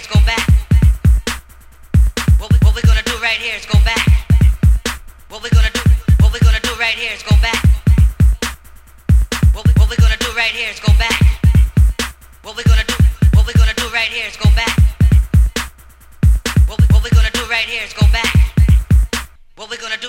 is go back. What, we, what we gonna do right here is go back. What we gonna do, what we gonna do right here is go back. What, we, what we gonna do right here is go back. What we gonna do, what we gonna do right here is go back. What, we, what we gonna do right here is go back. What we gonna do.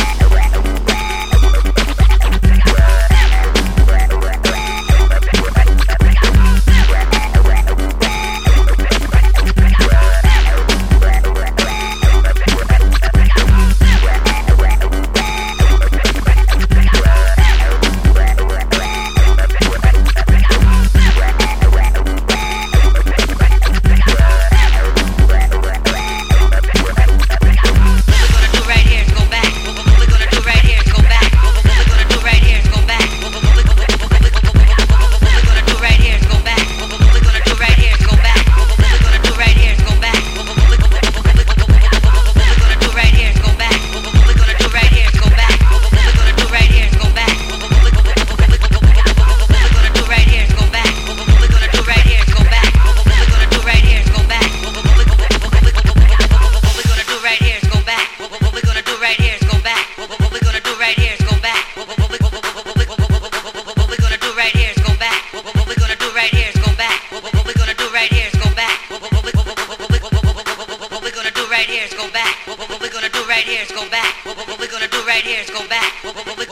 What, we're gonna do right here is go back. What, we gonna do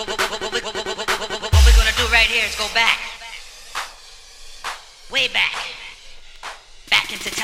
right here is go back. Way back. Back into